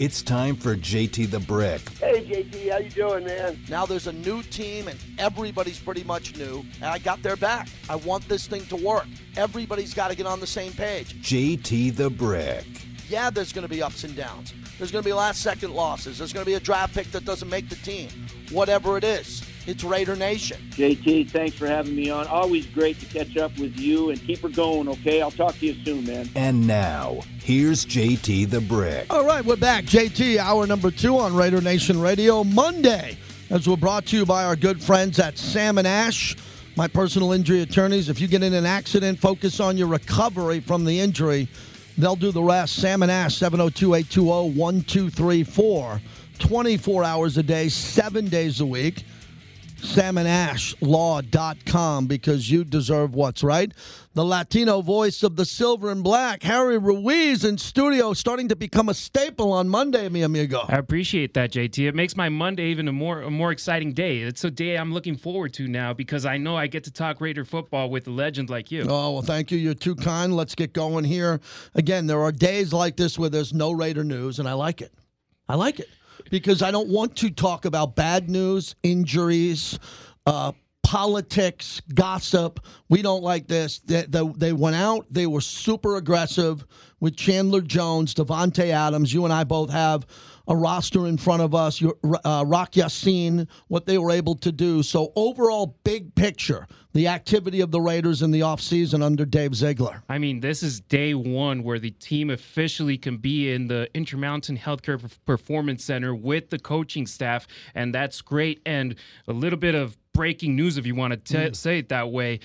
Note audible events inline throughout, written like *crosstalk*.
It's time for JT the Brick. Hey JT, how you doing, man? Now there's a new team and everybody's pretty much new, and I got their back. I want this thing to work. Everybody's got to get on the same page. JT the Brick. Yeah, there's going to be ups and downs. There's going to be last second losses. There's going to be a draft pick that doesn't make the team. Whatever it is, it's Raider Nation. JT, thanks for having me on. Always great to catch up with you and keep her going, okay? I'll talk to you soon, man. And now, here's JT the Brick. All right, we're back. JT, hour number two on Raider Nation Radio Monday, as we're brought to you by our good friends at Sam and Ash, my personal injury attorneys. If you get in an accident, focus on your recovery from the injury. They'll do the rest. Sam and Ash, 702 820 1234. 24 hours a day, seven days a week samandashlaw.com because you deserve what's right. The Latino voice of the silver and black, Harry Ruiz in studio, starting to become a staple on Monday, mi amigo. I appreciate that, JT. It makes my Monday even a more a more exciting day. It's a day I'm looking forward to now because I know I get to talk Raider football with a legend like you. Oh, well, thank you. You're too kind. Let's get going here. Again, there are days like this where there's no Raider news, and I like it. I like it because I don't want to talk about bad news, injuries, uh, politics, gossip. We don't like this. They, they, they, went out. They were super aggressive with Chandler Jones, Davante Adams. You and I both have a roster in front of us. Uh, Rock Ya-Sin, what they were able to do. So overall, big picture, the activity of the Raiders in the offseason under Dave Ziegler. I mean, this is day one where the team officially can be in the Intermountain Healthcare Performance Center with the coaching staff, and that's great. And a little bit of breaking news, if you want to t- mm. say it that way.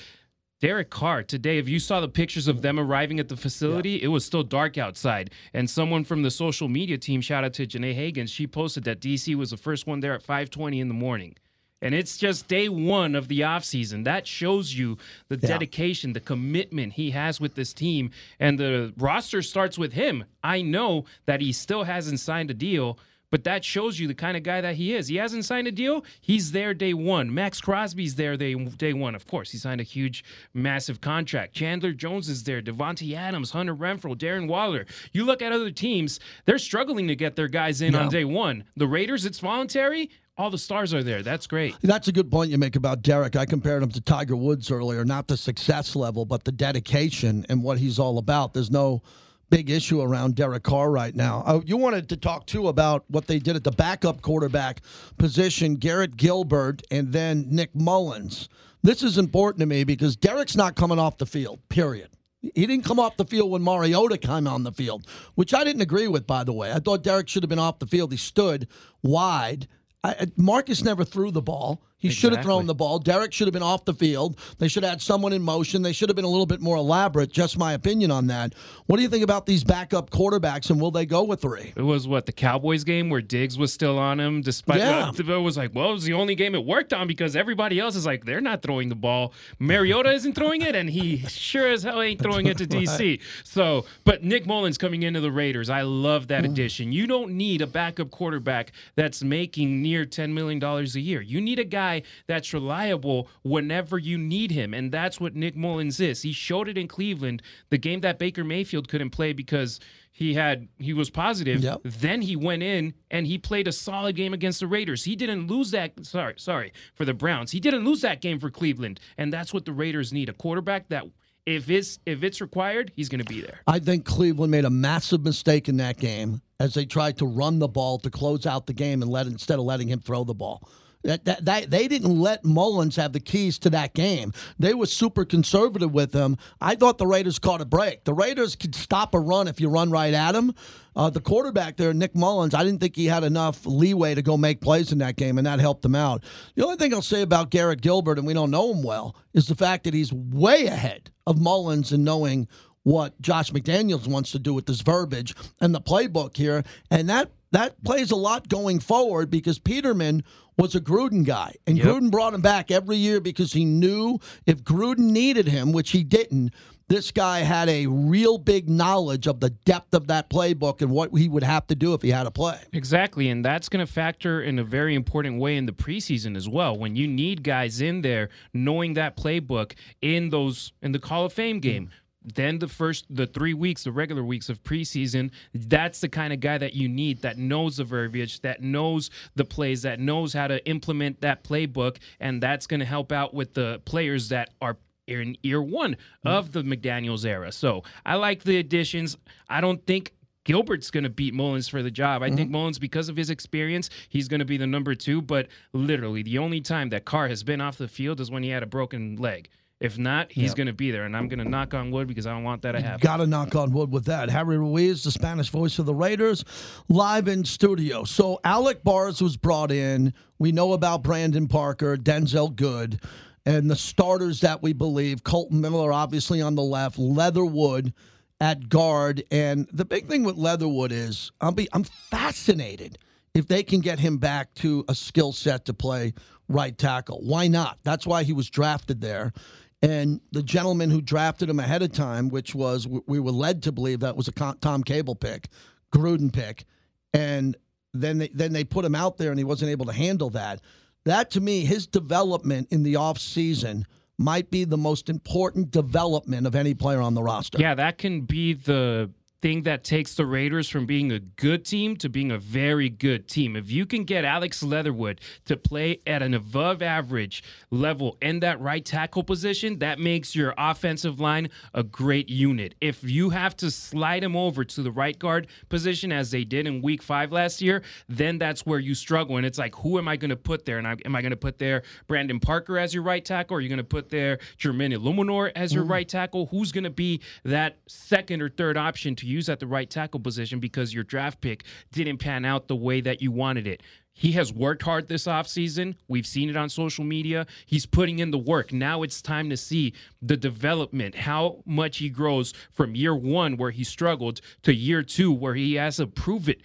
Derek Carr today, if you saw the pictures of them arriving at the facility, yeah. it was still dark outside. And someone from the social media team, shout out to Janae Hagan, she posted that DC was the first one there at 5:20 in the morning. And it's just day one of the offseason. That shows you the yeah. dedication, the commitment he has with this team. And the roster starts with him. I know that he still hasn't signed a deal but that shows you the kind of guy that he is. He hasn't signed a deal. He's there day one. Maxx Crosby's there day, day one. Of course, he signed a huge, massive contract. Chandler Jones is there. Davante Adams, Hunter Renfrow, Darren Waller. You look at other teams, they're struggling to get their guys in on day one. The Raiders, it's voluntary all the stars are there. That's great. That's a good point you make about Derek. I compared him to Tiger Woods earlier, not the success level, but the dedication and what he's all about. There's no big issue around Derek Carr right now. Uh, you wanted to talk too about what they did at the backup quarterback position, Garrett Gilbert and then Nick Mullens. This is important to me because Derek's not coming off the field, period. He didn't come off the field when Mariota came on the field, which I didn't agree with, by the way. I thought Derek should have been off the field. He stood wide. I, Marcus never threw the ball. He exactly. should have thrown the ball. Derek should have been off the field. They should have had someone in motion. They should have been a little bit more elaborate. Just my opinion on that. What do you think about these backup quarterbacks, and will they go with three? It was what the Cowboys game where Diggs was still on him, despite yeah. it was like, well, it was the only game it worked on because everybody else is like, they're not throwing the ball. Mariota isn't throwing it, and he sure as hell ain't *laughs* throwing it to DC. right. So, but Nick Mullens coming into the Raiders, I love that mm. addition. You don't need a backup quarterback that's making near ten million dollars a year. You need a guy that's reliable whenever you need him. And that's what Nick Mullens is. He showed it in Cleveland, the game that Baker Mayfield couldn't play because he had he was positive. Yep. Then he went in and he played a solid game against the Raiders. He didn't lose that sorry, sorry, for the Browns. He didn't lose that game for Cleveland. And that's what the Raiders need. A quarterback that if it's if it's required, he's going to be there. I think Cleveland made a massive mistake in that game as they tried to run the ball to close out the game and let instead of letting him throw the ball. That, that, that, they didn't let Mullens have the keys to that game. They were super conservative with him. I thought the Raiders caught a break. The Raiders could stop a run if you run right at him. Uh, the quarterback there, Nick Mullens, I didn't think he had enough leeway to go make plays in that game, and that helped him out. The only thing I'll say about Garrett Gilbert, and we don't know him well, is the fact that he's way ahead of Mullens in knowing what Josh McDaniels wants to do with this verbiage and the playbook here. And that that plays a lot going forward because Peterman was a Gruden guy. And yep. Gruden brought him back every year because he knew if Gruden needed him, which he didn't, this guy had a real big knowledge of the depth of that playbook and what he would have to do if he had to play. Exactly. And that's going to factor in a very important way in the preseason as well. When you need guys in there knowing that playbook in those in the Hall of Fame game. Then the first the three weeks, the regular weeks of preseason, that's the kind of guy that you need that knows the verbiage, that knows the plays, that knows how to implement that playbook, and that's going to help out with the players that are in year one of the McDaniels era. So I like the additions. I don't think Gilbert's going to beat Mullens for the job. I think mm-hmm. Mullens, because of his experience, he's going to be the number two. But literally, the only time that Carr has been off the field is when he had a broken leg. If not, he's going to be there, and I'm going to knock on wood because I don't want that to happen. Got to knock on wood with that. Harry Ruiz, the Spanish voice of the Raiders, live in studio. So Alex Bars was brought in. We know about Brandon Parker, Denzelle Good, and the starters that we believe. Kolton Miller, obviously on the left, Leatherwood at guard, and the big thing with Leatherwood is I'm be I'm fascinated if they can get him back to a skill set to play right tackle. Why not? That's why he was drafted there. And the gentleman who drafted him ahead of time, which was we were led to believe that was a Tom Cable pick, Gruden pick, and then they, then they put him out there and he wasn't able to handle that. That to me, his development in the off season might be the most important development of any player on the roster. Yeah, that can be the thing that takes the Raiders from being a good team to being a very good team. If you can get Alex Leatherwood to play at an above average level in that right tackle position, that makes your offensive line a great unit. If you have to slide him over to the right guard position as they did in week five last year, then that's where you struggle. And it's like, who am I going to put there? And I, am I going to put there Brandon Parker as your right tackle? Or are you going to put there Jermaine Eluemunor as your mm. right tackle? Who's going to be that second or third option to you? Use at the right tackle position because your draft pick didn't pan out the way that you wanted it. He has worked hard this offseason. We've seen it on social media. He's putting in the work. Now it's time to see the development, how much he grows from year one, where he struggled, to year two, where he has to prove it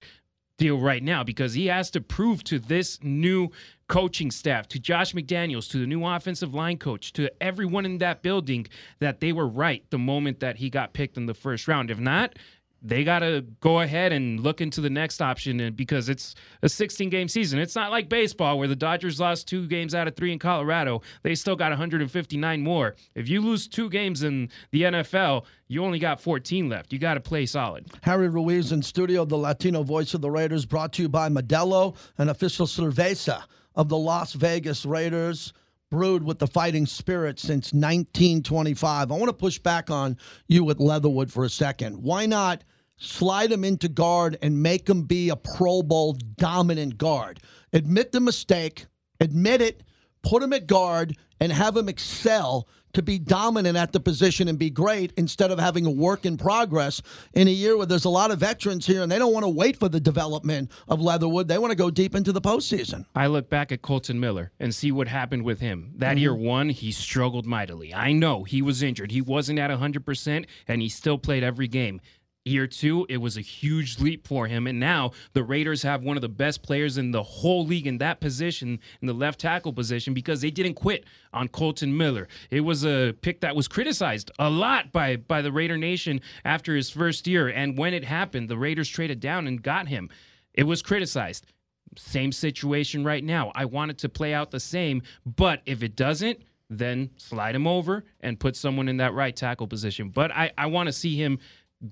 deal right now because he has to prove to this new coaching staff, to Josh McDaniels, to the new offensive line coach, to everyone in that building that they were right the moment that he got picked in the first round. If not, they got to go ahead and look into the next option because it's a 16 game season. It's not like baseball where the Dodgers lost two games out of three in Colorado. They still got 159 more. If you lose two games in the NFL, you only got 14 left. You got to play solid. Harry Ruiz in studio, the Latino voice of the Raiders, brought to you by Modelo, an official cerveza of the Las Vegas Raiders brewed with the fighting spirit since 1925. I want to push back on you with Leatherwood for a second. Why not slide him into guard and make him be a Pro Bowl dominant guard? Admit the mistake, admit it, put him at guard, and have him excel to be dominant at the position and be great instead of having a work in progress in a year where there's a lot of veterans here and they don't want to wait for the development of Leatherwood. They want to go deep into the postseason. I look back at Kolton Miller and see what happened with him. That mm-hmm. year one, he struggled mightily. I know he was injured. He wasn't at 100%, and he still played every game. Year two, it was a huge leap for him. And now the Raiders have one of the best players in the whole league in that position, in the left tackle position, because they didn't quit on Kolton Miller. It was a pick that was criticized a lot by, by the Raider Nation after his first year. And when it happened, the Raiders traded down and got him. It was criticized. Same situation right now. I want it to play out the same, but if it doesn't, then slide him over and put someone in that right tackle position. But I, I want to see him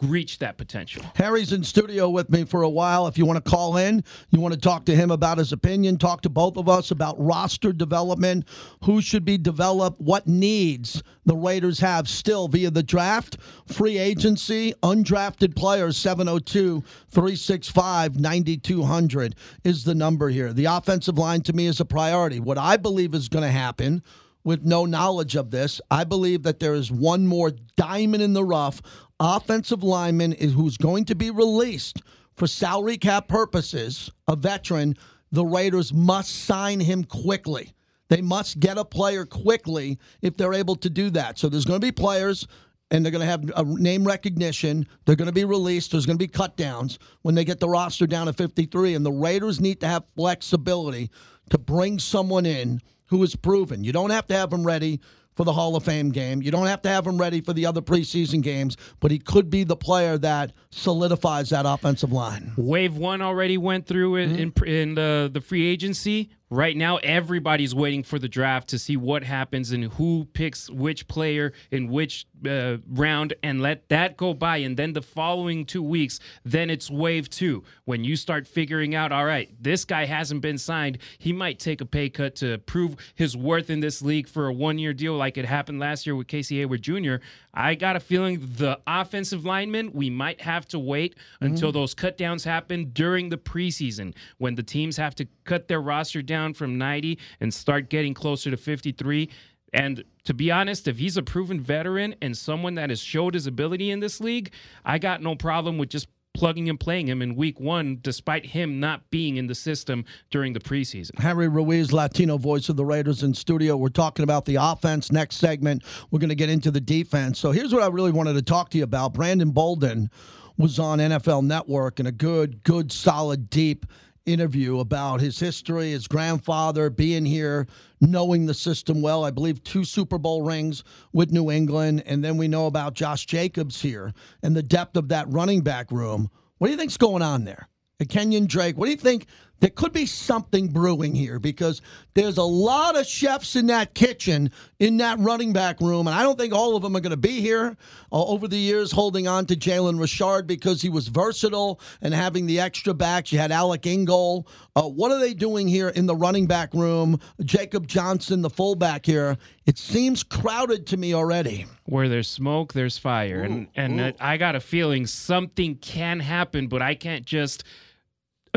reach that potential. Harry's in studio with me for a while. If you want to call in, you want to talk to him about his opinion, talk to both of us about roster development, who should be developed, what needs the Raiders have still via the draft, free agency, undrafted players 702 365 9200 is the number here. The offensive line to me is a priority. What I believe is going to happen with no knowledge of this. I believe that there is one more diamond in the rough offensive lineman is who's going to be released for salary cap purposes, a veteran, the Raiders must sign him quickly. They must get a player quickly if they're able to do that. So there's going to be players and they're going to have a name recognition. They're going to be released. There's going to be cut downs when they get the roster down to 53. And the Raiders need to have flexibility to bring someone in who is proven. You don't have to have them ready for the Hall of Fame game. You don't have to have him ready for the other preseason games, but he could be the player that solidifies that offensive line. Wave one already went through in, mm-hmm. in, in the, the free agency. Right now, everybody's waiting for the draft to see what happens and who picks which player in which uh, round and let that go by. And then the following two weeks, then it's wave two. When you start figuring out, all right, this guy hasn't been signed. He might take a pay cut to prove his worth in this league for a one year deal like it happened last year with Casey Hayward Jr. I got a feeling the offensive linemen, we might have to wait until mm. those cutdowns happen during the preseason when the teams have to cut their roster down from 90 and start getting closer to 53. And to be honest, if he's a proven veteran and someone that has showed his ability in this league, I got no problem with just plugging and playing him in week one, despite him not being in the system during the preseason. Harry Ruiz, Latino voice of the Raiders in studio. We're talking about the offense. Next segment, we're going to get into the defense. So here's what I really wanted to talk to you about. Brandon Bolden was on NFL Network in a good, good, solid, deep interview about his history, his grandfather being here, knowing the system well. I believe two Super Bowl rings with New England. And then we know about Josh Jacobs here and the depth of that running back room. What do you think's going on there? And Kenyan Drake, what do you think? There could be something brewing here because there's a lot of chefs in that kitchen, in that running back room, and I don't think all of them are going to be here uh, over the years holding on to Jalen Richard because he was versatile and having the extra backs. You had Alec Ingold. Uh, what are they doing here in the running back room? Jacob Johnson, the fullback here. It seems crowded to me already. Where there's smoke, there's fire, and and I got a feeling something can happen, but I can't just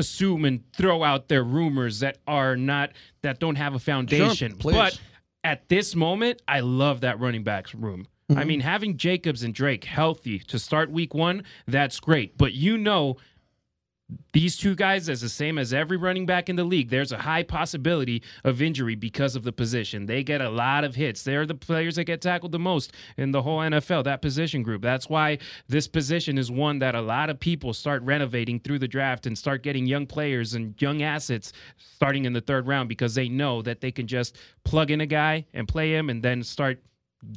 assume and throw out their rumors that are not that don't have a foundation. please. but at this moment, I love that running backs room. I mm-hmm. mean, having Jacobs and Drake healthy to start week one, that's great. But you know, these two guys, as the same as every running back in the league, there's a high possibility of injury because of the position. They get a lot of hits. They're the players that get tackled the most in the whole NFL, that position group. That's why this position is one that a lot of people start renovating through the draft and start getting young players and young assets starting in the third round because they know that they can just plug in a guy and play him and then start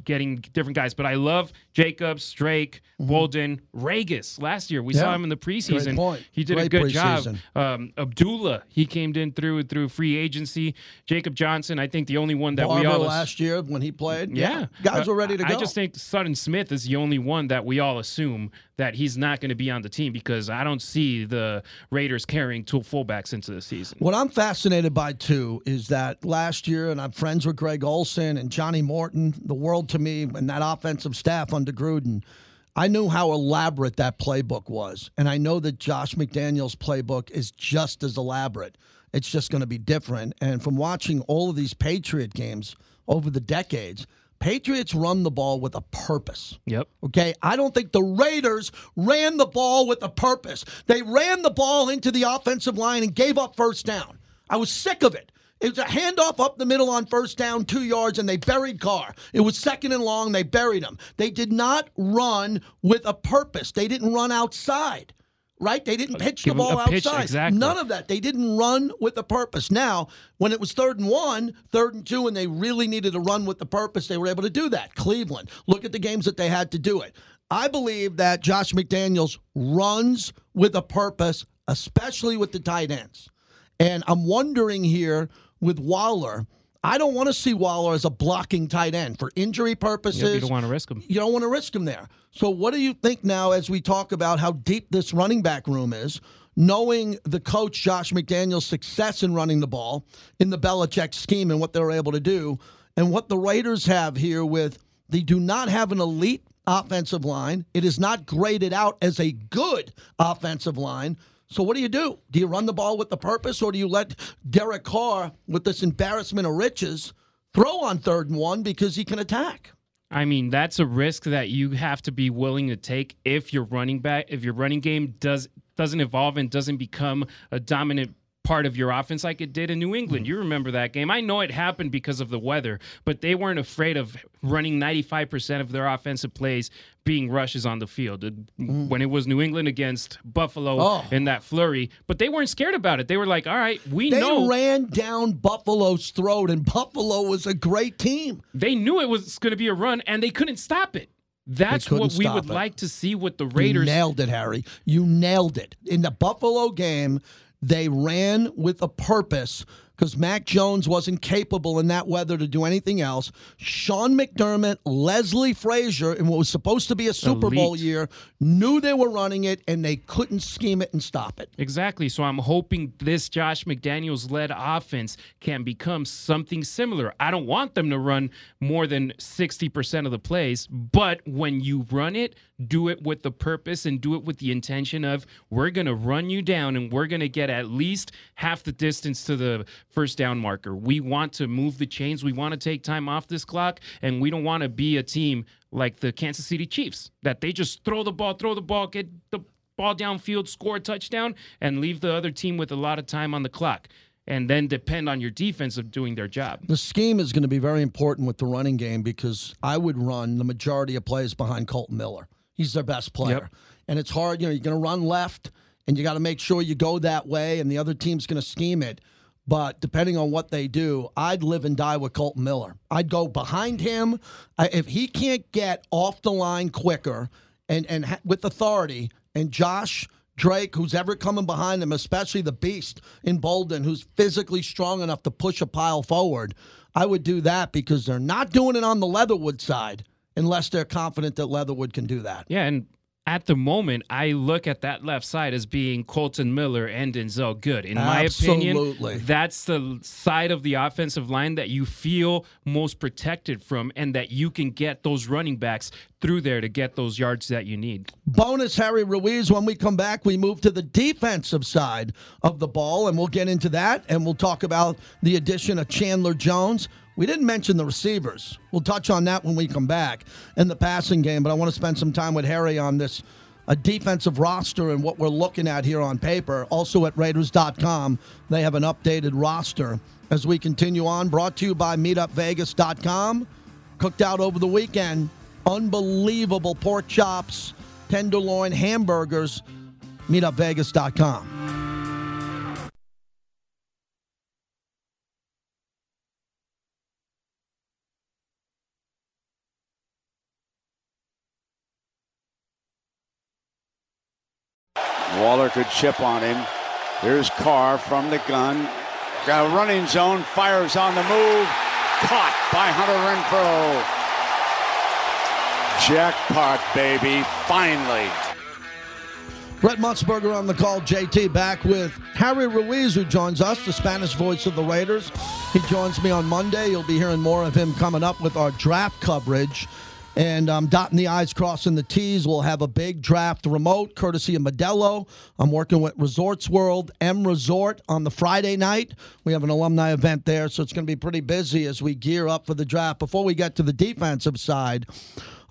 getting different guys. But I love Jacobs, Drake, Bolden, Regis. Last year we Mm-hmm. Yeah. saw him in the preseason. point. He did a Great good job. Um, Abdullah, he came in through through free agency. Jacob Johnson, I think the only one that we Barber all last year when he played. yeah, Guys Uh, were ready to go. I just think Sutton Smith is the only one that we all assume that he's not going to be on the team because I don't see the Raiders carrying two fullbacks into the season. What I'm fascinated by too is that last year, and I'm friends with Greg Olson and Johnny Morton, the world to me, and that offensive staff under Gruden. I knew how elaborate that playbook was. And I know that Josh McDaniels' playbook is just as elaborate. It's just going to be different. And from watching all of these Patriot games over the decades, Patriots run the ball with a purpose. Yep. Okay, I don't think the Raiders ran the ball with a purpose. They ran the ball into the offensive line and gave up first down. I was sick of it. It was a handoff up the middle on first down, two yards, and they buried Carr. It was second and long. They buried him. They did not run with a purpose. They didn't run outside, right? They didn't pitch the ball a pitch, outside. exactly. None of that. They didn't run with a purpose. Now, when it was third and one, third and two, and they really needed to run with the purpose, they were able to do that. Cleveland, look at the games that they had to do it. I believe that Josh McDaniels runs with a purpose, especially with the tight ends. And I'm wondering here with Waller, I don't want to see Waller as a blocking tight end for injury purposes. Yep, you don't want to risk him. You don't want to risk him there. So, what do you think now as we talk about how deep this running back room is, knowing the coach Josh McDaniel's success in running the ball in the Belichick scheme and what they were able to do, and what the Raiders have here with they do not have an elite offensive line. It is not graded out as a good offensive line. So what do you do? Do you run the ball with the purpose, or do you let Derek Carr, with this embarrassment of riches, throw on third and one because he can attack? I mean, that's a risk that you have to be willing to take if your running back, if your running game does doesn't evolve and doesn't become a dominant part of your offense like it did in New England. Mm. You remember that game. I know it happened because of the weather, but they weren't afraid of running 95% of their offensive plays being rushes on the field. It- mm. When it was New England against Buffalo Oh. in that flurry, but they weren't scared about it. They were like, "All right, we They know ran down Buffalo's throat, and Buffalo was a great team. they knew it was going to be a run and they couldn't stop it." That's what we would it. like to see with the You Raiders. nailed it, Harry. You nailed it. In the Buffalo game, they ran with a purpose because Mac Jones wasn't capable in that weather to do anything else. Sean McDermott, Leslie Frazier, in what was supposed to be a Super Bowl year, knew they were running it and they couldn't scheme it and stop it. Exactly. So I'm hoping this Josh McDaniels led offense can become something similar. I don't want them to run more than 60% of the plays, but when you run it, do it with the purpose and do it with the intention of we're going to run you down and we're going to get at least half the distance to the first down marker. We want to move the chains. We want to take time off this clock and we don't want to be a team like the Kansas City Chiefs that they just throw the ball, throw the ball, get the ball downfield, score a touchdown, and leave the other team with a lot of time on the clock. And then depend on your defense of doing their job. The scheme is going to be very important with the running game because I would run the majority of plays behind Kolton Miller. He's their best player. Yep. And it's hard, you know, you're going to run left and you got to make sure you go that way and the other team's going to scheme it. But depending on what they do, I'd live and die with Kolton Miller. I'd go behind him. I, if he can't get off the line quicker and, and ha- with authority, and Josh Drake, who's ever coming behind him, especially the beast in Bolden, who's physically strong enough to push a pile forward, I would do that because they're not doing it on the Leatherwood side unless they're confident that Leatherwood can do that. Yeah, and at the moment, I look at that left side as being Kolton Miller and Denzelle Good. In my opinion, Absolutely. that's the side of the offensive line that you feel most protected from and that you can get those running backs through there to get those yards that you need. Bonus Harry Ruiz. When we come back, we move to the defensive side of the ball, and we'll get into that, and we'll talk about the addition of Chandler Jones. We didn't mention the receivers. We'll touch on that when we come back in the passing game, but I want to spend some time with Harry on this a defensive roster and what we're looking at here on paper. Also at Raiders.com, they have an updated roster. As we continue on, brought to you by MeetupVegas.com. Cooked out over the weekend. Unbelievable pork chops, tenderloin hamburgers. MeetupVegas.com. Could chip on him. Here's Carr from the gun. Got a running zone, fires on the move. Caught by Hunter Renfrow. Jackpot, baby. Finally. Brent Musburger on the call. JT back with Harry Ruiz, who joins us, the Spanish voice of the Raiders. He joins me on Monday. You'll be hearing more of him coming up with our draft coverage. And um, dotting the I's, crossing the T's. We'll have a big draft remote courtesy of Modelo. I'm working with Resorts World, M Resort on the Friday night. We have an alumni event there, so it's going to be pretty busy as we gear up for the draft. Before we get to the defensive side,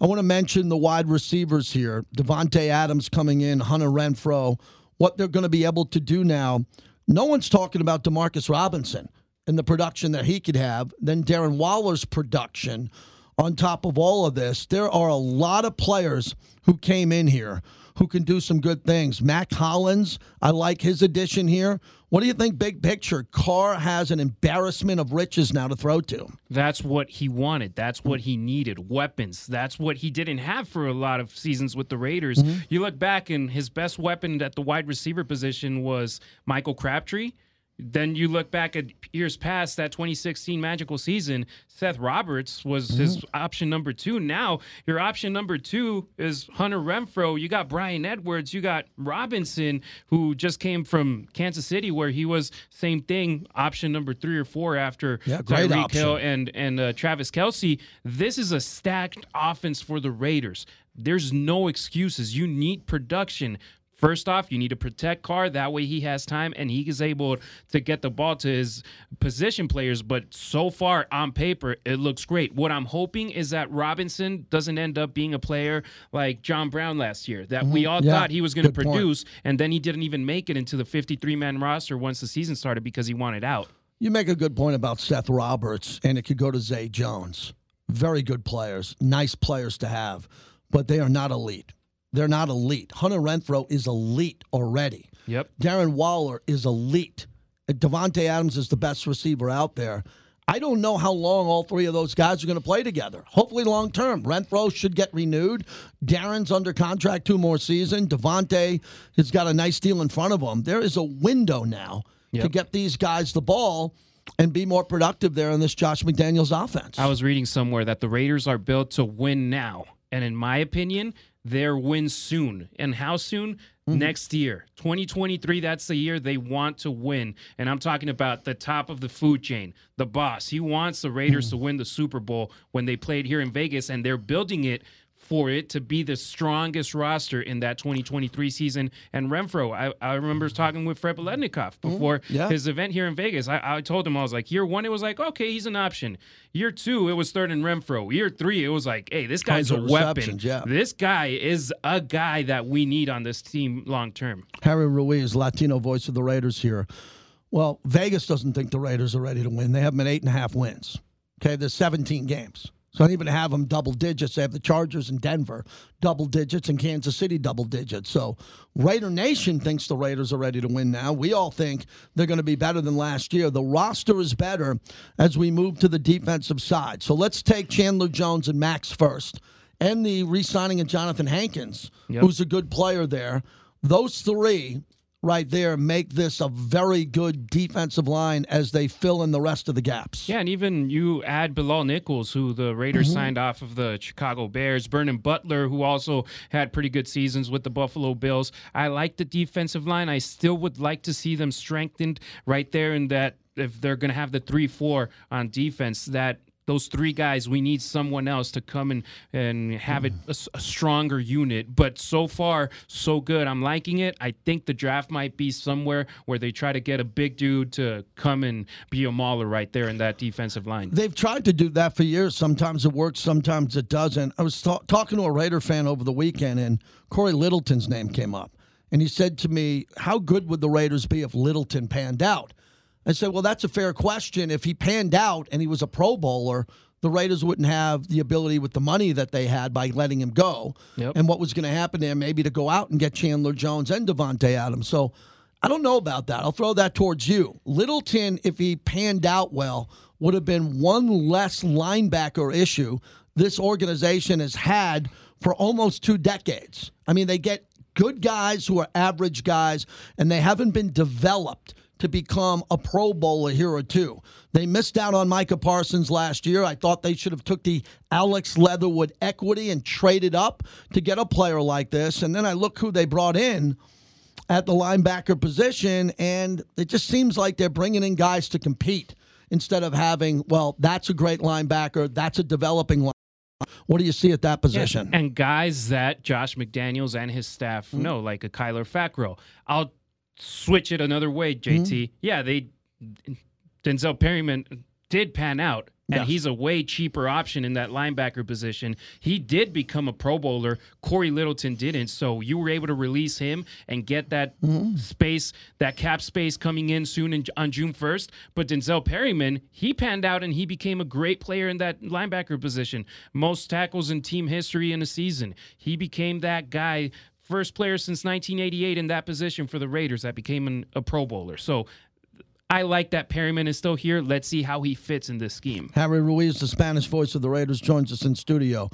I want to mention the wide receivers here. Davante Adams coming in, Hunter Renfrow, what they're going to be able to do now. No one's talking about Demarcus Robinson and the production that he could have, then Darren Waller's production on top of all of this. There are a lot of players who came in here who can do some good things. Mack Hollins, I like his addition here. What do you think, big picture? Carr has an embarrassment of riches now to throw to. That's what he wanted. That's what he needed. Weapons. That's what he didn't have for a lot of seasons with the Raiders. Mm-hmm. You look back, and his best weapon at the wide receiver position was Michael Crabtree. Then you look back at years past that 2016 magical season, Seth Roberts was his option number two. Now your option number two is Hunter Renfrow. You got Bryan Edwards. You got Robinson, who just came from Kansas City, where he was same thing, option number three or four after Yeah, Tyreek. Hill and and uh, Travis Kelce. This is a stacked offense for the Raiders. There's no excuses. You need production. First off, you need to protect Carr. That way he has time and he is able to get the ball to his position players. But so far on paper, it looks great. What I'm hoping is that Robinson doesn't end up being a player like John Brown last year, that we all Mm-hmm. Yeah, thought he was going to good point. produce, and then he didn't even make it into the 53 man roster once the season started because he wanted out. You make a good point about Seth Roberts, and it could go to Zay Jones. Very good players, nice players to have, but they are not elite. They're not elite. Hunter Renfrow is elite already. Yep. Darren Waller is elite. Davante Adams is the best receiver out there. I don't know how long all three of those guys are going to play together. Hopefully, long term. Renfrow should get renewed. Darren's under contract two more seasons. Davante has got a nice deal in front of him. There is a window now to get these guys the ball. and be more productive there in this Josh McDaniels offense. I was reading somewhere that the Raiders are built to win now. And in my opinion, they're win soon. And how soon? Mm-hmm. Next year. 2023, that's the year they want to win. And I'm talking about the top of the food chain, the boss. He wants the Raiders mm. to win the Super Bowl when they played here in Vegas, and they're building it for it to be the strongest roster in that 2023 season. And Renfrow, I, I remember mm-hmm. talking with Fred Biletnikoff mm-hmm. before Yeah. his event here in Vegas. I, I told him, I was like, year one, it was like, okay, he's an option. Year two, it was third and Renfrow. Year three, it was like, hey, this guy's a Tons of weapon. yeah. This guy is a guy that we need on this team long term. Harry Ruiz, Latino voice of the Raiders here. Well, Vegas doesn't think the Raiders are ready to win. They have at eight and a half wins. Okay, there's 17 games. So I don't even have them double digits. They have the Chargers in Denver double digits and Kansas City double digits. So Raider Nation thinks the Raiders are ready to win now. We all think they're going to be better than last year. The roster is better as we move to the defensive side. So let's take Chandler Jones and Max first and the re signing of Jonathan Hankins, Yep. who's a good player there. Those three right there make this a very good defensive line as they fill in the rest of the gaps. Yeah, and even you add Bilal Nichols, who the Raiders mm-hmm. signed off of the Chicago Bears, Vernon Butler, who also had pretty good seasons with the Buffalo Bills. I like the defensive line. I still would like to see them strengthened right there in that if they're going to have the 3 4 on defense, that those three guys, we need someone else to come and, and have it a, a stronger unit. But so far, so good. I'm liking it. I think the draft might be somewhere where they try to get a big dude to come and be a mauler right there in that defensive line. They've tried to do that for years. Sometimes it works, sometimes it doesn't. I was ta- talking to a Raider fan over the weekend, and Cory Littleton's name came up. And he said to me, How good would the Raiders be if Littleton panned out? I said, Well, that's a fair question. If he panned out and he was a Pro Bowler, the Raiders wouldn't have the ability with the money that they had by letting him go. Yep. And what was going to happen there, maybe to go out and get Chandler Jones and Davante Adams. So I don't know about that. I'll throw that towards you. Littleton, if he panned out well, would have been one less linebacker issue this organization has had for almost two decades. I mean, they get good guys who are average guys, and they haven't been developed to become a Pro Bowler here or two. They missed out on Micah Parsons last year. I thought they should have took the Alex Leatherwood equity and traded up to get a player like this. And then I look who they brought in at the linebacker position, and it just seems like they're bringing in guys to compete instead of having, well, that's a great linebacker, that's a developing linebacker. What do you see at that position? And guys that Josh McDaniels and his staff Mm-hmm. know, like a Kyler Fackrell. I'll switch it another way, JT. Mm-hmm. Yeah, they Denzel Perryman did pan out. And Yes. he's a way cheaper option in that linebacker position. He did become a Pro Bowler. Cory Littleton didn't. So you were able to release him and get that Mm-hmm. space, that cap space coming in soon in, on June 1st. But Denzel Perryman, he panned out and he became a great player in that linebacker position. Most tackles in team history in a season. He became that guy. First player since 1988 in that position for the Raiders that became an, a Pro Bowler. So I like that Perryman is still here. Let's see how he fits in this scheme. Harry Ruiz, the Spanish voice of the Raiders, joins us in studio.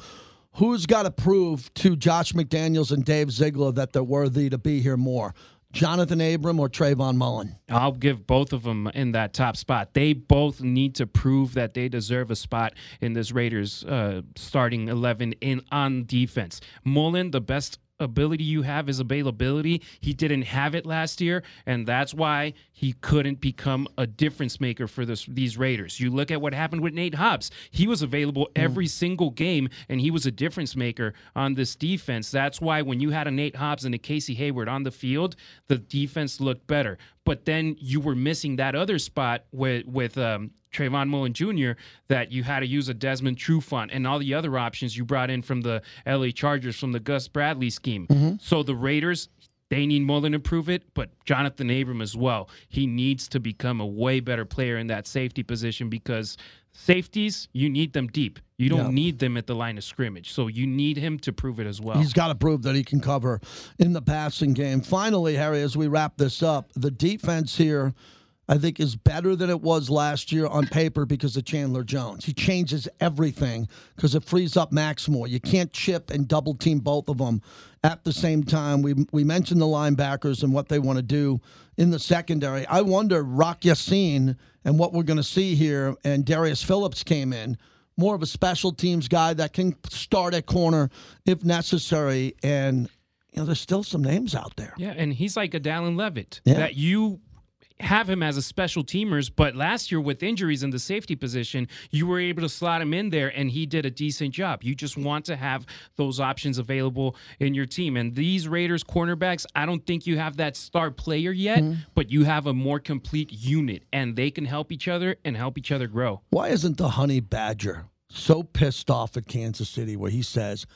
Who's got to prove to Josh McDaniels and Dave Ziegler that they're worthy to be here more? Jonathan Abram or Trayvon Mullen? I'll give both of them in that top spot. They both need to prove that they deserve a spot in this Raiders uh, starting 11 in on defense. Mullen, the best ability you have is availability. He didn't have it last year, and that's why he couldn't become a difference maker for this, these Raiders. You look at what happened with Nate Hobbs. He was available every single game, and he was a difference maker on this defense. That's why when you had a Nate Hobbs and a Casey Hayward on the field, the defense looked better. But then you were missing that other spot with with um, Trayvon Mullen Jr. that you had to use a Desmond Trufant and all the other options you brought in from the LA Chargers from the Gus Bradley scheme. So the Raiders. They need Mullen to prove it, but Jonathan Abram as well. He needs to become a way better player in that safety position because safeties, you need them deep. You don't Yeah. need them at the line of scrimmage. So you need him to prove it as well. He's got to prove that he can cover in the passing game. Finally, Harry, as we wrap this up, the defense here. I think is better than it was last year on paper because of Chandler Jones. He changes everything because it frees up Max more. You can't chip and double team both of them at the same time. We we mentioned the linebackers and what they want to do in the secondary. I wonder Rock Ya-Sin and what we're going to see here. And Darius Phillips came in more of a special teams guy that can start at corner if necessary. And you know, there's still some names out there. Yeah, and he's like a Dallin Leavitt Yeah. that you have him as a special teamers, but last year with injuries in the safety position, you were able to slot him in there and he did a decent job. You just want to have those options available in your team. And these Raiders cornerbacks, I don't think you have that star player yet, mm-hmm. but you have a more complete unit and they can help each other and help each other grow. Why isn't the Honey Badger so pissed off at Kansas City where he says,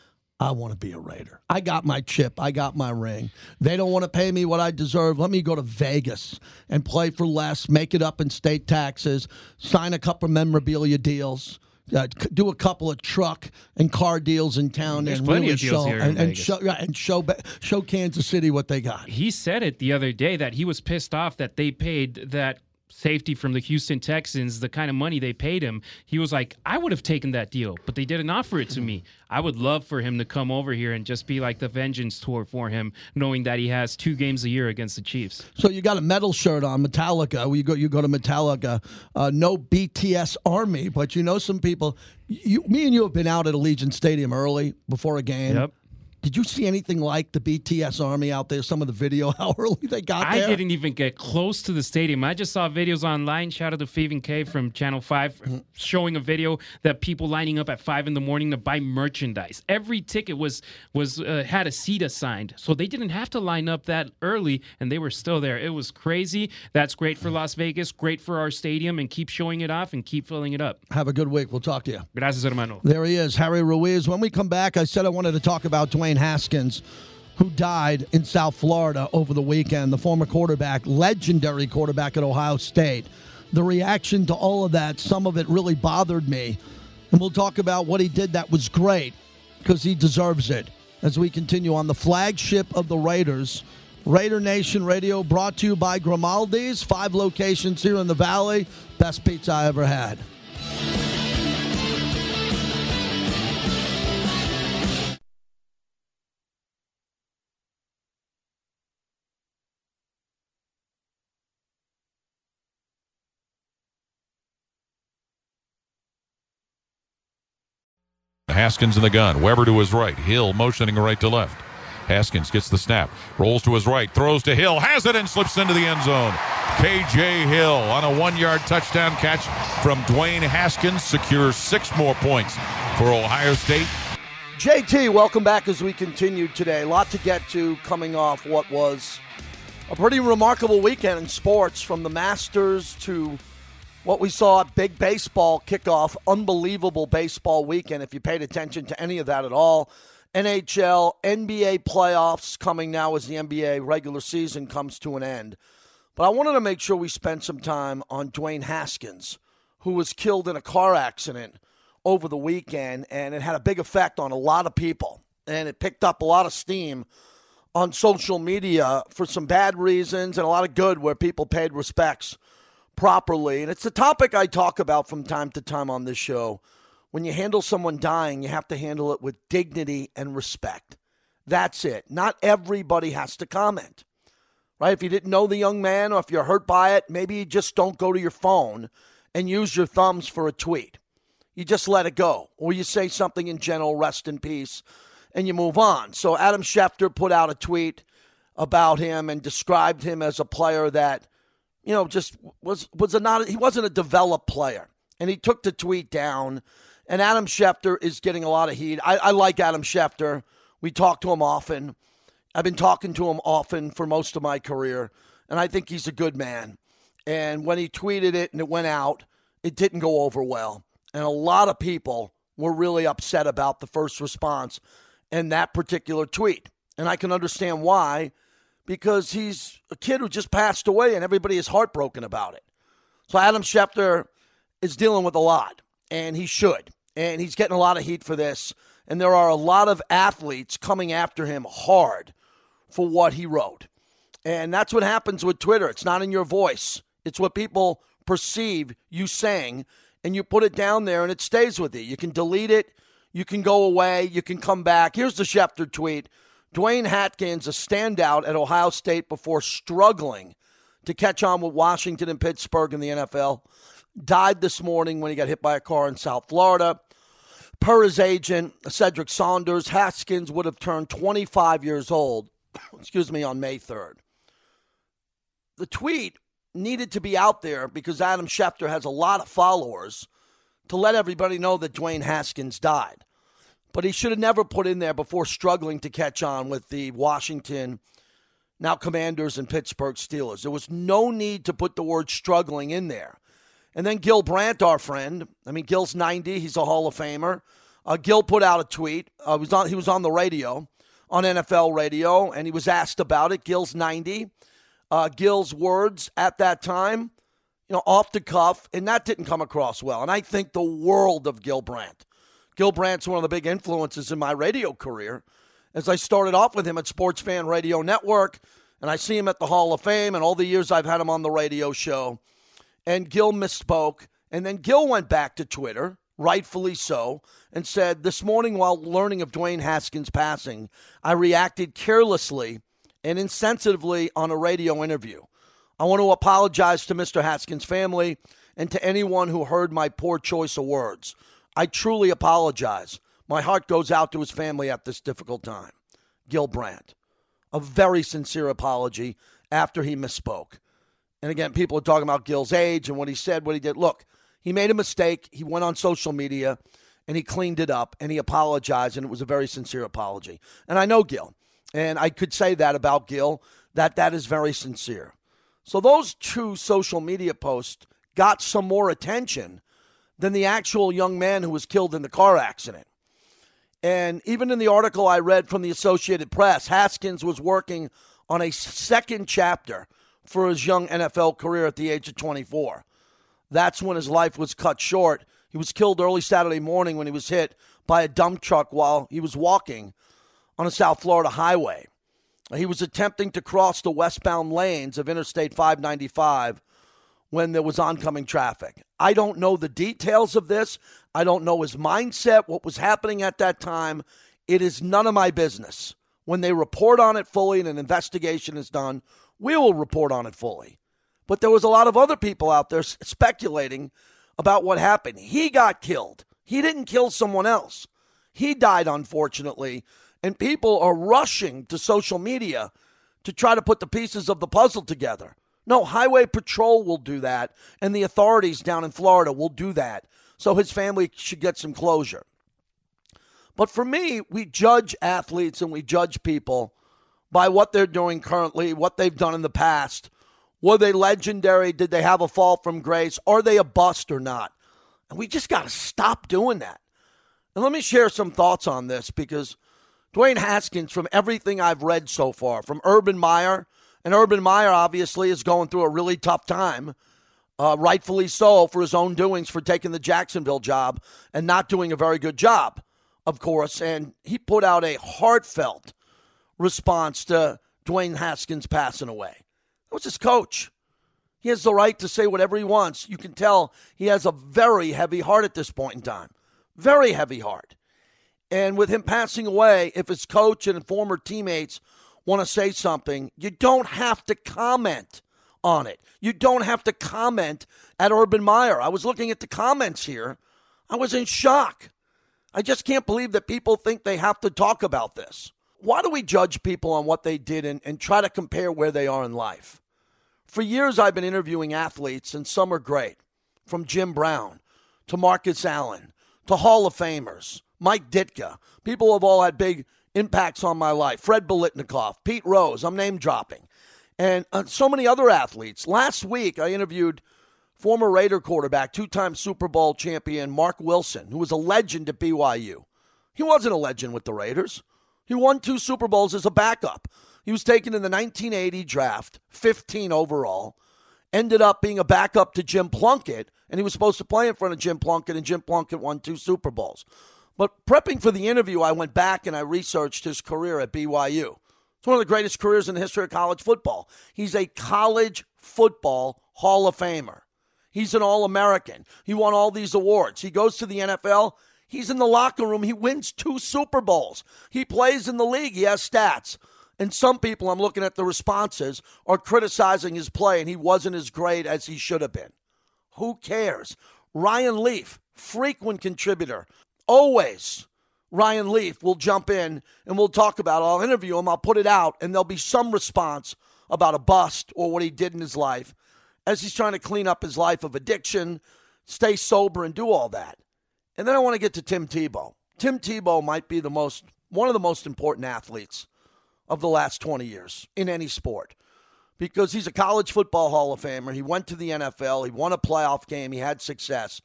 I want to be a Raider. I got my chip. I got my ring. They don't want to pay me what I deserve. Let me go to Vegas and play for less, make it up in state taxes, sign a couple memorabilia deals. Uh, do a couple of truck and car deals in town There's and really show and, and show and show show Kansas City what they got. He said it the other day that he was pissed off that they paid that safety from the Houston Texans the kind of money they paid him. He was like, I would have taken that deal, but they didn't offer it to me. I would love for him to come over here and just be like the vengeance tour for him, knowing that he has two games a year against the Chiefs. So you got a metal shirt on, Metallica. You go, you go to Metallica. Uh, no BTS Army, but you know some people. You, me and you have been out at Allegiant Stadium early before a game. Yep. Did you see anything like the BTS Army out there? Some of the video, *laughs* how early they got there. I there. didn't even get close to the stadium. I just saw videos online. Shout out to Faven K from Channel 5 Mm-hmm. showing a video that people lining up at 5 in the morning to buy merchandise. Every ticket was was uh, had a seat assigned. So they didn't have to line up that early and they were still there. It was crazy. That's great for Las Vegas, great for our stadium and keep showing it off and keep filling it up. Have a good week. We'll talk to you. Gracias, hermano. There he is, Harry Ruiz. When we come back, I said I wanted to talk about Dwayne Haskins, who died in South Florida over the weekend, the former quarterback, legendary quarterback at Ohio State. The reaction to all of that, some of it really bothered me. And we'll talk about what he did that was great because he deserves it as we continue on the flagship of the Raiders. Raider Nation Radio brought to you by Grimaldi's, five locations here in the Valley. Best pizza I ever had. Haskins in the gun. Weber to his right. Hill motioning right to left. Haskins gets the snap. Rolls to his right. Throws to Hill. Has it and slips into the end zone. KJ Hill on a one yard touchdown catch from Dwayne Haskins secures six more points for Ohio State. JT, welcome back as we continue today. A lot to get to coming off what was a pretty remarkable weekend in sports from the Masters to what we saw at big baseball kickoff. Unbelievable baseball weekend if you paid attention to any of that at all. NHL, NBA playoffs coming now as the NBA regular season comes to an end. But I wanted to make sure we spent some time on Dwayne Haskins, who was killed in a car accident over the weekend, and it had a big effect on a lot of people. And it picked up a lot of steam on social media for some bad reasons and a lot of good where people paid respects properly. And it's a topic I talk about from time to time on this show. When you handle someone dying, you have to handle it with dignity and respect. That's it. Not everybody has to comment right? If you didn't know the young man or if you're hurt by it, maybe you just don't go to your phone and use your thumbs for a tweet. You just let it go. Or you say something in general, rest in peace, and you move on. So Adam Schefter put out a tweet about him and described him as a player that, you know, just was was a not he wasn't a developed player. And he took the tweet down. And Adam Schefter is getting a lot of heat. I, I like Adam Schefter. We talk to him often. I've been talking to him often for most of my career, and I think he's a good man. And when he tweeted it and it went out, it didn't go over well. And a lot of people were really upset about the first response and that particular tweet. And I can understand why, because he's a kid who just passed away and everybody is heartbroken about it. So Adam Schefter is dealing with a lot, and he should. And he's getting a lot of heat for this. And there are a lot of athletes coming after him hard for what he wrote. And that's what happens with Twitter. It's not in your voice, It's what people perceive you saying, and you put it down there and it stays with you. You can delete it, you can go away, you can come back. Here's the Schefter tweet Dwayne Haskins, a standout at Ohio State before struggling to catch on with Washington and Pittsburgh in the NFL, died this morning when he got hit by a car in South Florida. Per his agent, Cedric Saunders, Haskins would have turned 25 years old, *coughs* excuse me, on May 3rd. The tweet needed to be out there because Adam Schefter has a lot of followers to let everybody know that Dwayne Haskins died. But he should have never put in there before struggling to catch on with the Washington, now Commanders and Pittsburgh Steelers. There was no need to put the word struggling in there. And then Gil Brandt, our friend, I mean, Gil's 90, he's a Hall of Famer. Uh, Gil put out a tweet. Uh, was on, he was on the radio, on NFL radio, and he was asked about it. Gil's 90 uh, Gil's words at that time, you know, off the cuff, and that didn't come across well. And I think the world of Gil Brandt. Gil Brandt's one of the big influences in my radio career. As I started off with him at Sports Fan Radio Network, and I see him at the Hall of Fame, and all the years I've had him on the radio show. And Gil misspoke, and then Gil went back to Twitter, rightfully so, and said, This morning, while learning of Dwayne Haskins' passing, I reacted carelessly and insensitively on a radio interview. I want to apologize to Mr. Haskins' family and to anyone who heard my poor choice of words. I truly apologize. My heart goes out to his family at this difficult time. Gil Brandt. A very sincere apology after he misspoke. And again, people are talking about Gil's age and what he said, what he did. Look, he made a mistake. He went on social media and he cleaned it up and he apologized, and it was a very sincere apology. And I know Gil. And I could say that about Gil, that that is very sincere. So those two social media posts got some more attention than the actual young man who was killed in the car accident. And even in the article I read from the Associated Press, Haskins was working on a second chapter for his young NFL career at the age of 24. That's when his life was cut short. He was killed early Saturday morning when he was hit by a dump truck while he was walking on a South Florida highway. He was attempting to cross the westbound lanes of Interstate 595 when there was oncoming traffic. I don't know the details of this. I don't know his mindset, what was happening at that time. It is none of my business. When they report on it fully and an investigation is done, we will report on it fully. But there was a lot of other people out there speculating about what happened. He got killed. He didn't kill someone else. He died, unfortunately, and people are rushing to social media to try to put the pieces of the puzzle together. No, Highway Patrol will do that, and the authorities down in Florida will do that. So his family should get some closure. But for me, we judge athletes and we judge people by what they're doing currently, what they've done in the past. Were they legendary? Did they have a fall from grace? Are they a bust or not? And we just got to stop doing that. And let me share some thoughts on this because Dwayne Haskins, from everything I've read so far, from Urban Meyer, and Urban Meyer obviously is going through a really tough time, uh, rightfully so, for his own doings for taking the Jacksonville job and not doing a very good job, of course. And he put out a heartfelt response to Dwayne Haskins passing away. That was his coach. He has the right to say whatever he wants. You can tell he has a very heavy heart at this point in time. Very heavy heart. And with him passing away, if his coach and former teammates want to say something, you don't have to comment on it. You don't have to comment at Urban Meyer. I was looking at the comments here. I was in shock. I just can't believe that people think they have to talk about this. Why do we judge people on what they did and, and try to compare where they are in life? For years, I've been interviewing athletes, and some are great, from Jim Brown to Marcus Allen to Hall of Famers Mike Ditka. People have all had big impacts on my life. Fred Biletnikoff, Pete Rose. I'm name dropping. And uh, so many other athletes. Last week, I interviewed former Raider quarterback, two time Super Bowl champion Marc Wilson, who was a legend at BYU. He wasn't a legend with the Raiders. He won two Super Bowls as a backup. He was taken in the 1980 draft, 15 overall, ended up being a backup to Jim Plunkett, and he was supposed to play in front of Jim Plunkett, and Jim Plunkett won two Super Bowls. But prepping for the interview, I went back and I researched his career at BYU. It's one of the greatest careers in the history of college football. He's a college football Hall of Famer. He's an All American. He won all these awards. He goes to the NFL. He's in the locker room. He wins two Super Bowls. He plays in the league. He has stats. And some people, I'm looking at the responses, are criticizing his play, and he wasn't as great as he should have been. Who cares? Ryan Leaf, frequent contributor, always. Ryan Leaf will jump in and we'll talk about it. I'll interview him, I'll put it out, and there'll be some response about a bust or what he did in his life as he's trying to clean up his life of addiction, stay sober, and do all that. And then I want to get to Tim Tebow. Tim Tebow might be the most one of the most important athletes of the last 20 years in any sport because he's a college football Hall of Famer. He went to the NFL, he won a playoff game, he had success,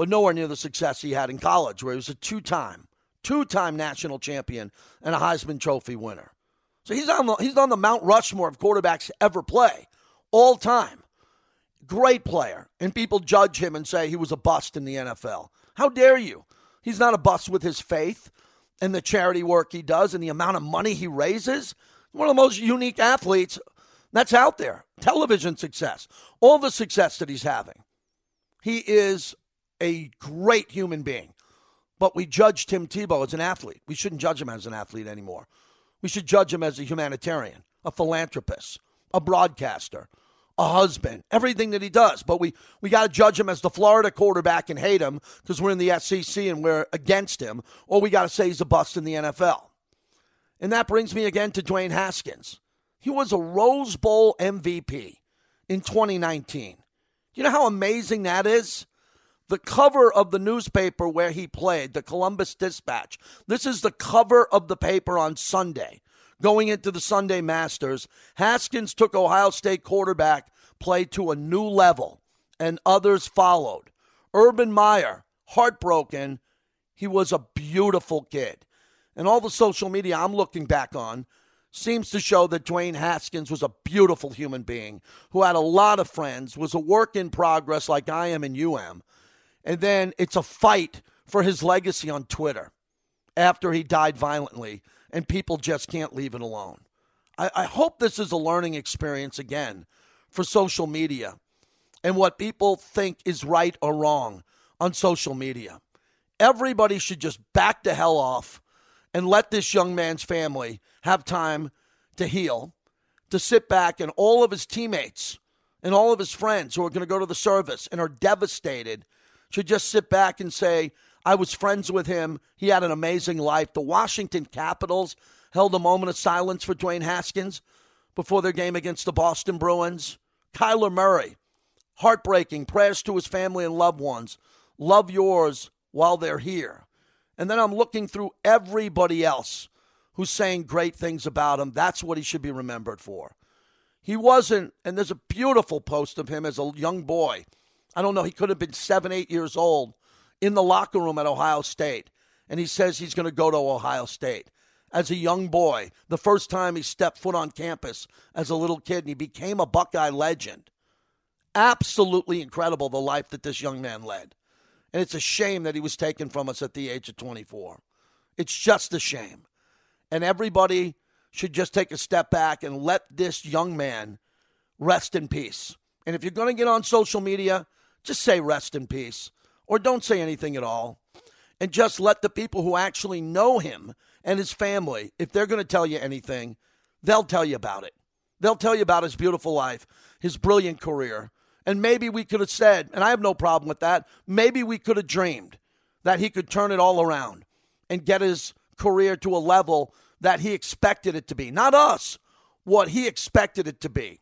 but nowhere near the success he had in college, where he was a two time, two time national champion and a Heisman Trophy winner. So he's on the, he's on the Mount Rushmore of quarterbacks ever play, all time. Great player. And people judge him and say he was a bust in the NFL. How dare you? He's not a bust with his faith and the charity work he does and the amount of money he raises. One of the most unique athletes that's out there. Television success, all the success that he's having. He is a great human being. But we judge Tim Tebow as an athlete. We shouldn't judge him as an athlete anymore. We should judge him as a humanitarian, a philanthropist, a broadcaster, a husband, everything that he does. But we, we got to judge him as the Florida quarterback and hate him because we're in the SEC and we're against him, or we got to say he's a bust in the NFL. And that brings me again to Dwayne Haskins. He was a Rose Bowl MVP in 2019. You know how amazing that is? The cover of the newspaper where he played, the Columbus Dispatch. This is the cover of the paper on Sunday. Going into the Sunday Masters, Haskins took Ohio State quarterback play to a new level, and others followed. Urban Meyer, heartbroken. He was a beautiful kid. And all the social media I'm looking back on seems to show that Dwayne Haskins was a beautiful human being who had a lot of friends, was a work in progress like I am and you am. And then it's a fight for his legacy on Twitter after he died violently, and people just can't leave it alone. I, I hope this is a learning experience again for social media and what people think is right or wrong on social media. Everybody should just back the hell off and let this young man's family have time to heal, to sit back, and all of his teammates and all of his friends who are going to go to the service and are devastated should just sit back and say, I was friends with him. He had an amazing life. The Washington Capitals held a moment of silence for Dwayne Haskins before their game against the Boston Bruins. Kyler Murray, heartbreaking. Prayers to his family and loved ones. Love yours while they're here. And then I'm looking through everybody else who's saying great things about him. That's what he should be remembered for. He wasn't, and there's a beautiful post of him as a young boy I don't know, he could have been seven, eight years old in the locker room at Ohio State. And he says he's going to go to Ohio State. As a young boy, the first time he stepped foot on campus as a little kid, and he became a Buckeye legend. Absolutely incredible the life that this young man led. And it's a shame that he was taken from us at the age of 24. It's just a shame. And everybody should just take a step back and let this young man rest in peace. And if you're going to get on social media, just say rest in peace or don't say anything at all. And just let the people who actually know him and his family, if they're going to tell you anything, they'll tell you about it. They'll tell you about his beautiful life, his brilliant career. And maybe we could have said, and I have no problem with that, maybe we could have dreamed that he could turn it all around and get his career to a level that he expected it to be. Not us, what he expected it to be.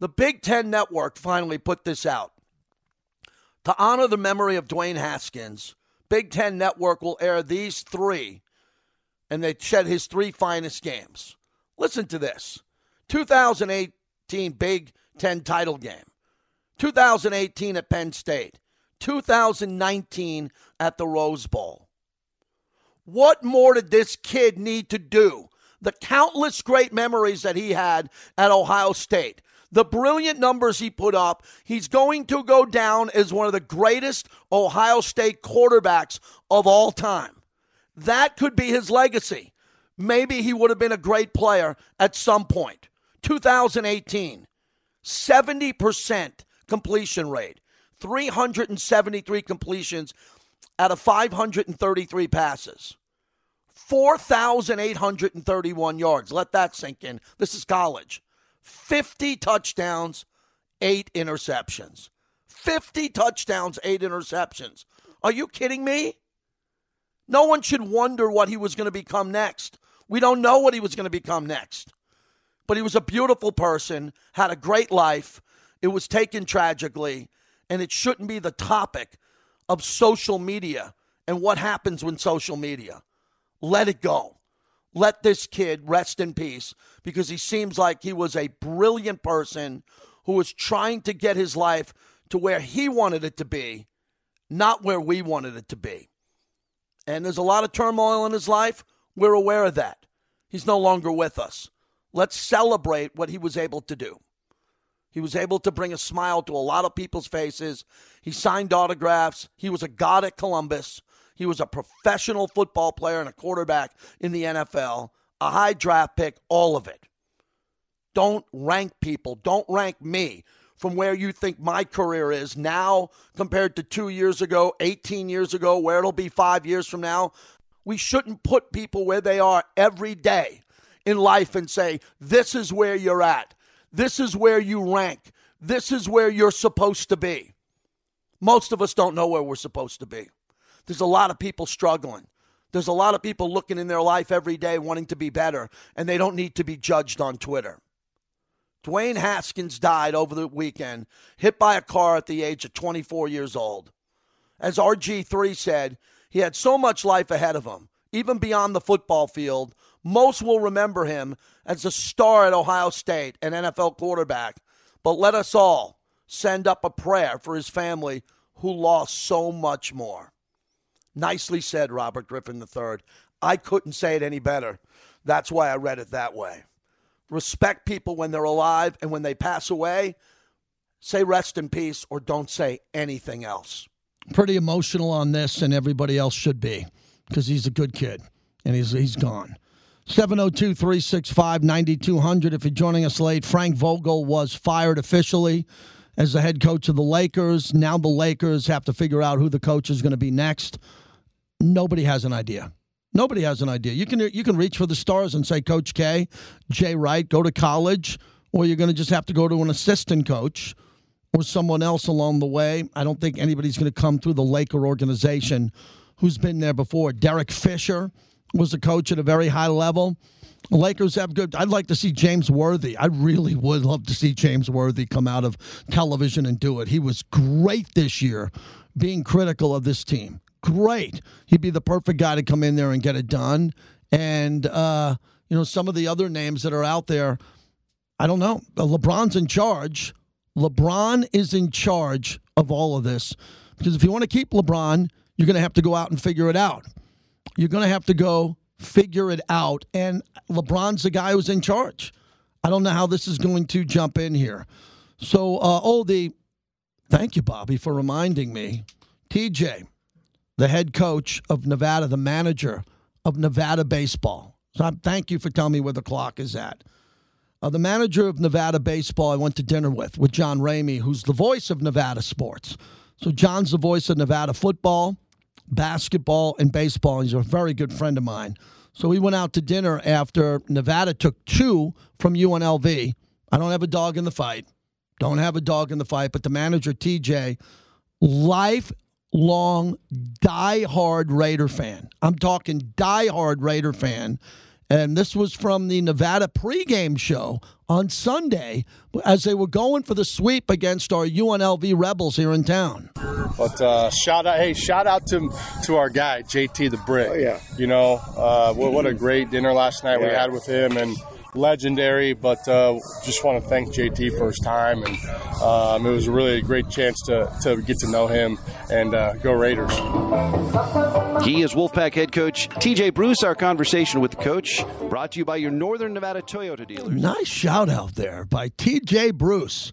The Big Ten Network finally put this out. To honor the memory of Dwayne Haskins, Big Ten Network will air these three, and they said his three finest games. Listen to this 2018 Big Ten title game, 2018 at Penn State, 2019 at the Rose Bowl. What more did this kid need to do? The countless great memories that he had at Ohio State, the brilliant numbers he put up, he's going to go down as one of the greatest Ohio State quarterbacks of all time. That could be his legacy. maybe he would have been a great player at some point. 2018, 70% completion rate, 373 completions out of 533 passes, 4,831 yards. Let that sink in. This is college. 50 touchdowns, eight interceptions. 50 touchdowns, eight interceptions. Are you kidding me? No one should wonder what he was going to become next. We don't know what he was going to become next. But he was a beautiful person, had a great life. It was taken tragically, and it shouldn't be the topic of social media and what happens when social media. Let it go. Let this kid rest in peace because he seems like he was a brilliant person who was trying to get his life to where he wanted it to be, not where we wanted it to be. And there's a lot of turmoil in his life. We're aware of that. He's no longer with us. Let's celebrate what he was able to do. He was able to bring a smile to a lot of people's faces. He signed autographs. He was a god at Columbus. He was a professional football player and a quarterback in the NFL, a high draft pick, all of it. Don't rank people. Don't rank me from where you think my career is now compared to two years ago, 18 years ago, where it'll be five years from now. We shouldn't put people where they are every day in life and say, this is where you're at. This is where you rank. This is where you're supposed to be. Most of us don't know where we're supposed to be. There's a lot of people struggling. There's a lot of people looking in their life every day wanting to be better, and they don't need to be judged on Twitter. Dwayne Haskins died over the weekend, hit by a car at the age of 24 years old. As RG3 said, he had so much life ahead of him, even beyond the football field. Most will remember him as a star at Ohio State, and NFL quarterback. But let us all send up a prayer for his family who lost so much more. Nicely said, Robert Griffin III. I couldn't say it any better. That's why I read it that way respect people when they're alive, and when they pass away, say rest in peace or don't say anything else. Pretty emotional on this, and everybody else should be because he's a good kid and he's, he's gone. 702 365 9200. If you're joining us late, Frank Vogel was fired officially as the head coach of the Lakers. Now the Lakers have to figure out who the coach is going to be next. Nobody has an idea. Nobody has an idea. You can you can reach for the stars and say Coach K, Jay Wright, go to college, or you're going to just have to go to an assistant coach or someone else along the way. I don't think anybody's going to come through the Laker organization who's been there before. Derek Fisher was a coach at a very high level. Lakers have good. I'd like to see James Worthy. I really would love to see James Worthy come out of television and do it. He was great this year, being critical of this team great. He'd be the perfect guy to come in there and get it done. And, uh, you know, some of the other names that are out there, I don't know. Uh, LeBron's in charge. LeBron is in charge of all of this. Because if you want to keep LeBron, you're going to have to go out and figure it out. You're going to have to go figure it out. And LeBron's the guy who's in charge. I don't know how this is going to jump in here. So, uh, oh, the thank you, Bobby, for reminding me. TJ, the head coach of Nevada, the manager of Nevada baseball. So I thank you for telling me where the clock is at. Uh, the manager of Nevada baseball, I went to dinner with, with John Ramey, who's the voice of Nevada sports. So John's the voice of Nevada football, basketball, and baseball. He's a very good friend of mine. So we went out to dinner after Nevada took two from UNLV. I don't have a dog in the fight. Don't have a dog in the fight, but the manager, TJ, life long, die-hard Raider fan. I'm talking die-hard Raider fan. And this was from the Nevada pregame show on Sunday as they were going for the sweep against our UNLV Rebels here in town. But uh, shout out, hey, shout out to to our guy JT the Brick. Oh, yeah. You know, uh, what, what a great dinner last night yeah. we had with him, and legendary, but uh, just want to thank JT for his time, and um, it was really a great chance to, to get to know him and uh, go Raiders. He is Wolfpack head coach TJ Bruce. Our conversation with the coach brought to you by your Northern Nevada Toyota dealers. Nice shout out there by TJ Bruce.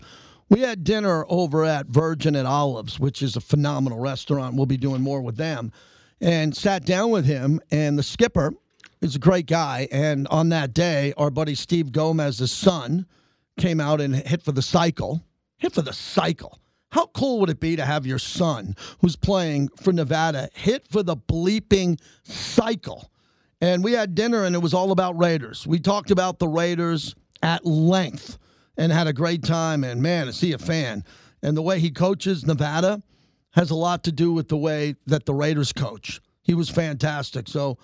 We had dinner over at Virgin at Olives, which is a phenomenal restaurant. We'll be doing more with them. And sat down with him and the skipper He's a great guy. And on that day, our buddy Steve Gomez's son came out and hit for the cycle. Hit for the cycle. How cool would it be to have your son, who's playing for Nevada, hit for the bleeping cycle? And we had dinner, and it was all about Raiders. We talked about the Raiders at length and had a great time. And man, is he a fan? And the way he coaches Nevada has a lot to do with the way that the Raiders coach. He was fantastic. So,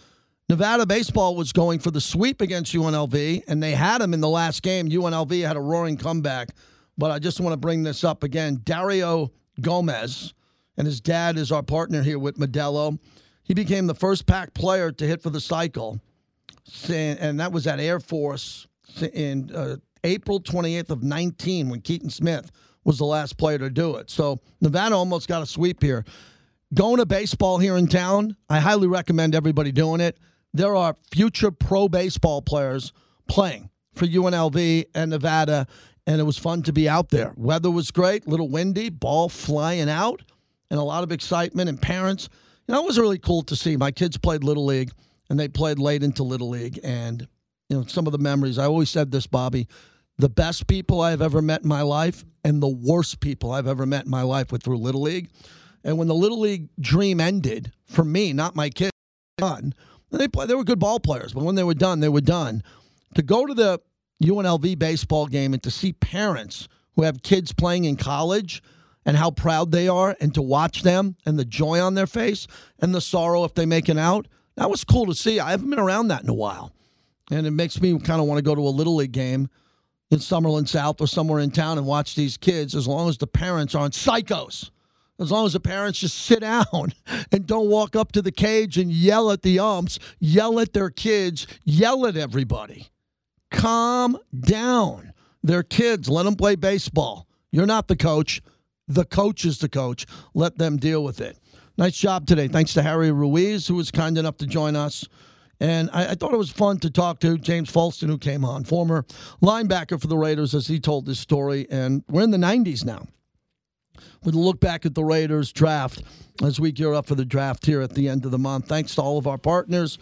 Nevada baseball was going for the sweep against UNLV, and they had him in the last game. UNLV had a roaring comeback. But I just want to bring this up again. Dario Gomez, and his dad is our partner here with Modelo. He became the first pack player to hit for the cycle, and that was at Air Force in uh, April 28th of 19 when Keaton Smith was the last player to do it. So Nevada almost got a sweep here. Going to baseball here in town, I highly recommend everybody doing it. There are future pro baseball players playing for UNLV and Nevada, and it was fun to be out there. Weather was great, little windy, ball flying out, and a lot of excitement and parents. You know, it was really cool to see. My kids played Little League, and they played late into Little League, and you know, some of the memories. I always said this, Bobby. The best people I've ever met in my life and the worst people I've ever met in my life were through Little League. And when the Little League dream ended, for me, not my kids, done. They play, they were good ball players, but when they were done, they were done. To go to the UNLV baseball game and to see parents who have kids playing in college and how proud they are and to watch them and the joy on their face and the sorrow if they make it out, that was cool to see. I haven't been around that in a while. And it makes me kind of want to go to a Little League game in Summerlin South or somewhere in town and watch these kids as long as the parents aren't psychos. As long as the parents just sit down *laughs* and don't walk up to the cage and yell at the umps, yell at their kids, yell at everybody. Calm down. They're kids. Let them play baseball. You're not the coach. The coach is the coach. Let them deal with it. Nice job today. Thanks to Harry Ruiz, who was kind enough to join us. And I, I, thought it was fun to talk to James Folston, who came on, former linebacker for the Raiders, as he told this story. And we're in the 90s now. A look back at the Raiders draft as we gear up for the draft here at the end of the month. Thanks to all of our partners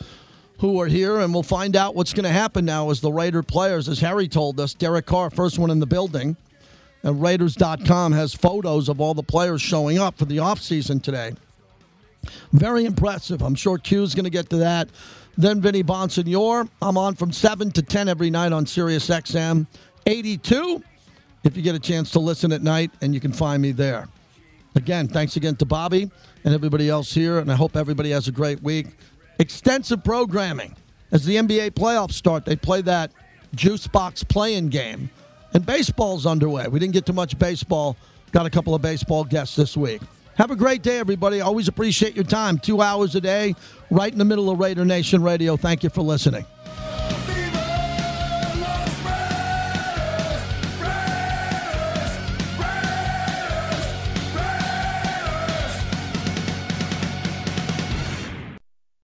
who are here, and we'll find out what's going to happen now as the Raider players, as Harry told us. Derek Carr, first one in the building. And Raiders.com has photos of all the players showing up for the offseason today. Very impressive. I'm sure Q's going to get to that. Then Vinny Bonsignore. I'm on from 7 to 10 every night on Sirius XM 82 if you get a chance to listen at night, and you can find me there. Again, thanks again to Bobby and everybody else here, and I hope everybody has a great week. Extensive programming. As the NBA playoffs start, they play that juice box playing game. And baseball's underway. We didn't get too much baseball. Got a couple of baseball guests this week. Have a great day, everybody. Always appreciate your time. Two hours a day, right in the middle of Raider Nation Radio. Thank you for listening.